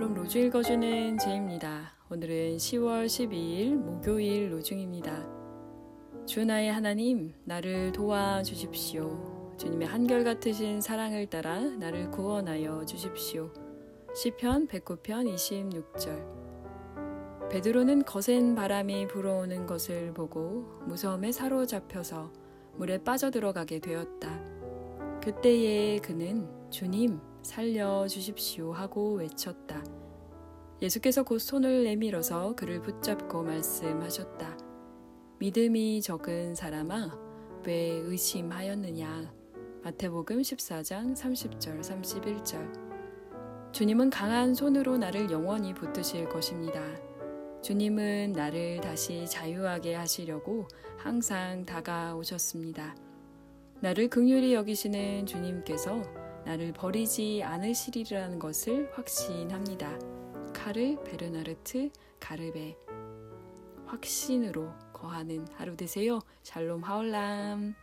로주 읽어주는 제입니다. 오늘은 10월 12일 목요일 로중입니다. 주 나의 하나님, 나를 도와주십시오. 주님의 한결같으신 사랑을 따라 나를 구원하여 주십시오. 시편 109편 26절 베드로는 거센 바람이 불어오는 것을 보고 무서움에 사로잡혀서 물에 빠져들어가게 되었다. 그때에 그는 주님 살려 주십시오 하고 외쳤다. 예수께서 곧 손을 내밀어서 그를 붙잡고 말씀하셨다. 믿음이 적은 사람아, 왜 의심하였느냐? 마태복음 14장 30절 31절. 주님은 강한 손으로 나를 영원히 붙드실 것입니다. 주님은 나를 다시 자유하게 하시려고 항상 다가오셨습니다. 나를 긍휼히 여기시는 주님께서 나를 버리지 않으시리라는 것을 확신합니다. 카르 베르나르트 가르베 확신으로 거하는 하루 되세요. 샬롬 하올람.